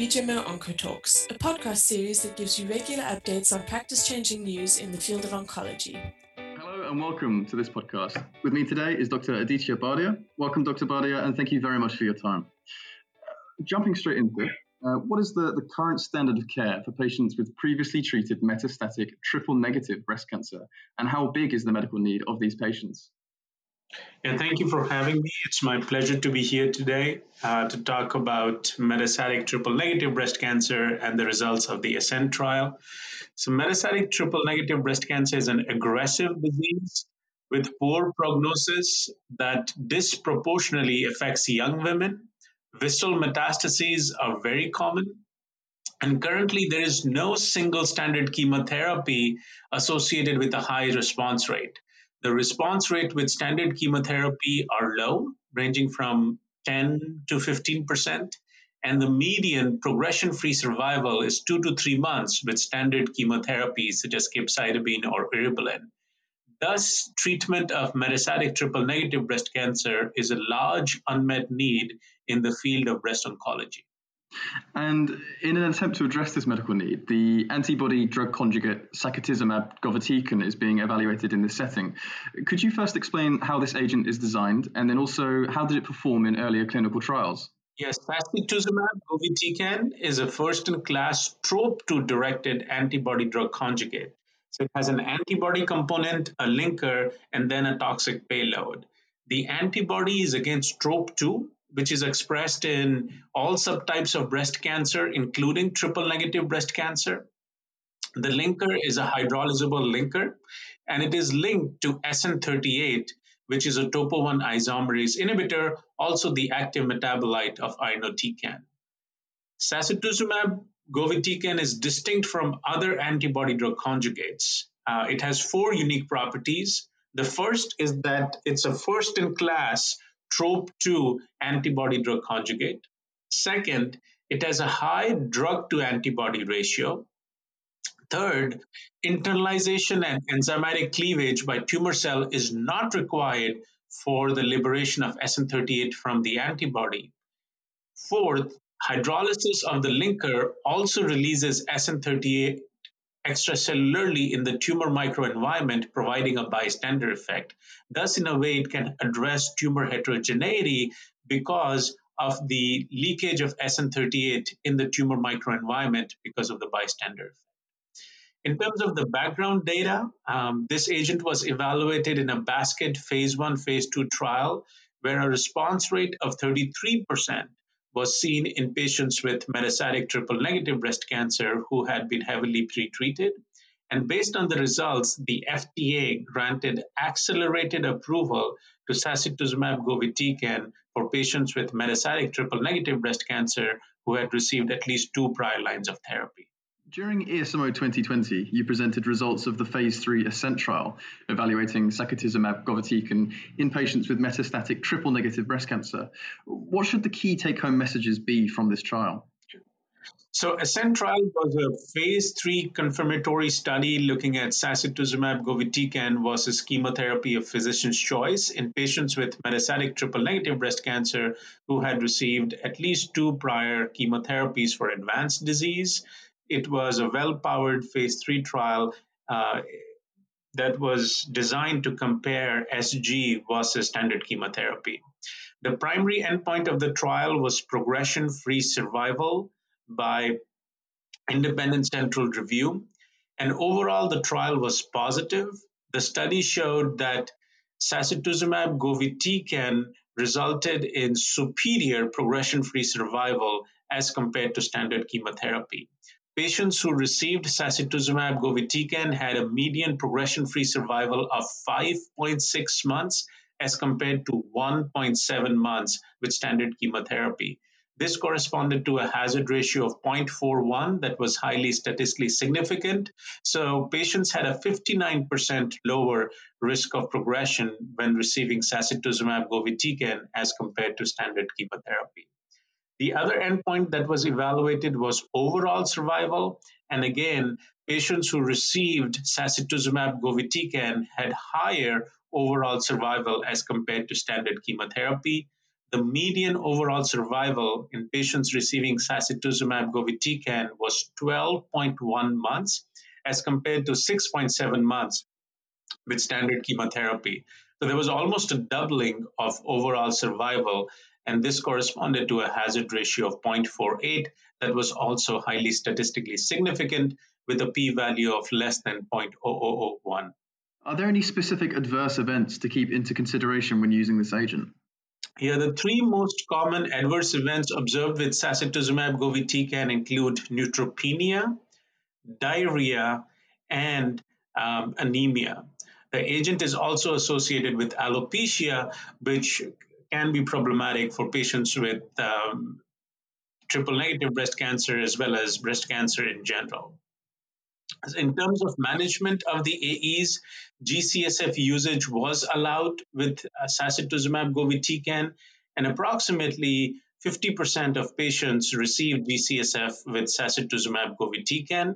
BGMO Oncotalks, a podcast series that gives you regular updates on practice changing news in the field of oncology. Hello and welcome to this podcast. With me today is Dr. Aditya Bardia. Welcome, Dr. Bardia, and thank you very much for your time. Uh, jumping straight into it, uh, what is the, the current standard of care for patients with previously treated metastatic triple negative breast cancer, and how big is the medical need of these patients? Yeah, thank you for having me. It's my pleasure to be here today uh, to talk about metastatic triple negative breast cancer and the results of the ASCENT trial. So, metastatic triple negative breast cancer is an aggressive disease with poor prognosis that disproportionately affects young women. Visceral metastases are very common. And currently, there is no single standard chemotherapy associated with a high response rate. The response rate with standard chemotherapy are low, ranging from 10 to 15%, and the median progression free survival is two to three months with standard chemotherapies such as capecitabine or eribulin. Thus, treatment of metastatic triple negative breast cancer is a large unmet need in the field of breast oncology. And in an attempt to address this medical need, the antibody drug conjugate sacituzumab govitecan is being evaluated in this setting. Could you first explain how this agent is designed, and then also how did it perform in earlier clinical trials? Yes, sacituzumab govitecan is a first-in-class TROP2 directed antibody drug conjugate. So it has an antibody component, a linker, and then a toxic payload. The antibody is against TROP2, which is expressed in all subtypes of breast cancer, including triple negative breast cancer. The linker is a hydrolyzable linker, and it is linked to SN38, which is a topo 1 isomerase inhibitor, also the active metabolite of irinotecan. Sacituzumab govitecan is distinct from other antibody drug conjugates. Uh, it has four unique properties. The first is that it's a first in class TROP2 antibody drug conjugate. Second, it has a high drug to antibody ratio. Third, internalization and enzymatic cleavage by tumor cell is not required for the liberation of SN38 from the antibody. Fourth, hydrolysis of the linker also releases SN38 extracellularly in the tumor microenvironment, providing a bystander effect. Thus, in a way, it can address tumor heterogeneity because of the leakage of SN38 in the tumor microenvironment because of the bystander effect. In terms of the background data, um, this agent was evaluated in a basket phase one, phase two trial where a response rate of 33% was seen in patients with metastatic triple negative breast cancer who had been heavily pretreated. And based on the results, the FDA granted accelerated approval to sacituzumab govitecan for patients with metastatic triple negative breast cancer who had received at least two prior lines of therapy. During ESMO 2020, you presented results of the phase 3 ASCENT trial evaluating sacituzumab govitecan in patients with metastatic triple negative breast cancer. What should the key take home messages be from this trial? So, ASCENT trial was a phase 3 confirmatory study looking at sacituzumab govitecan versus chemotherapy of physician's choice in patients with metastatic triple negative breast cancer who had received at least two prior chemotherapies for advanced disease it was a well powered phase three trial uh, that was designed to compare SG versus standard chemotherapy. The primary endpoint of the trial was progression free survival by independent central review. And overall, the trial was positive. The study showed that sacituzumab govitecan resulted in superior progression free survival as compared to standard chemotherapy. Patients who received sacituzumab govitecan had a median progression-free survival of 5.6 months as compared to 1.7 months with standard chemotherapy. This corresponded to a hazard ratio of 0.41 that was highly statistically significant. So patients had a 59% lower risk of progression when receiving sacituzumab govitecan as compared to standard chemotherapy. The other endpoint that was evaluated was overall survival. And again, patients who received sacituzumab govitecan had higher overall survival as compared to standard chemotherapy. the median overall survival in patients receiving sacituzumab govitecan was 12.1 months as compared to 6.7 months with standard chemotherapy. So there was almost a doubling of overall survival, and this corresponded to a hazard ratio of 0.48 that was also highly statistically significant with a p value of less than 0.0001. Are there any specific adverse events to keep into consideration when using this agent? Here, the three most common adverse events observed with sacituzumab govitecan include neutropenia, diarrhea, and um, anemia. The agent is also associated with alopecia, which can be problematic for patients with um, triple negative breast cancer as well as breast cancer in general. In terms of management of the AEs, GCSF usage was allowed with uh, sacituzumab govitecan, and approximately 50% of patients received GCSF with sacituzumab govitecan.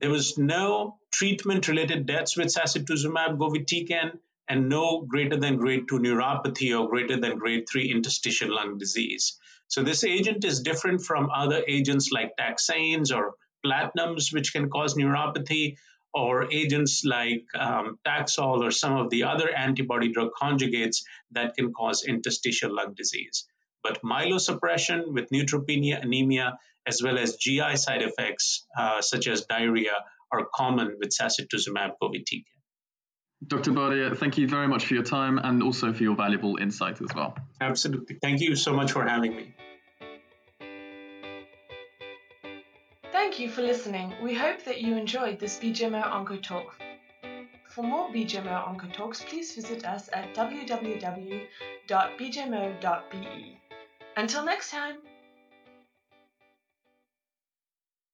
There was no treatment related deaths with sacituzumab govitecan and no greater than grade 2 neuropathy or greater than grade 3 interstitial lung disease. So this agent is different from other agents like taxanes or platinums, which can cause neuropathy, or agents like um, Taxol or some of the other antibody drug conjugates that can cause interstitial lung disease. But myelosuppression with neutropenia, anemia, as well as GI side effects uh, such as diarrhea are common with sacituzumab govitecan. Dr. Bardia, thank you very much for your time and also for your valuable insight as well. Absolutely. Thank you so much for having me. Thank you for listening. We hope that you enjoyed this BGMO Onco Talk. For more BGMO Onco Talks, please visit us at www.bgmo.be. Until next time.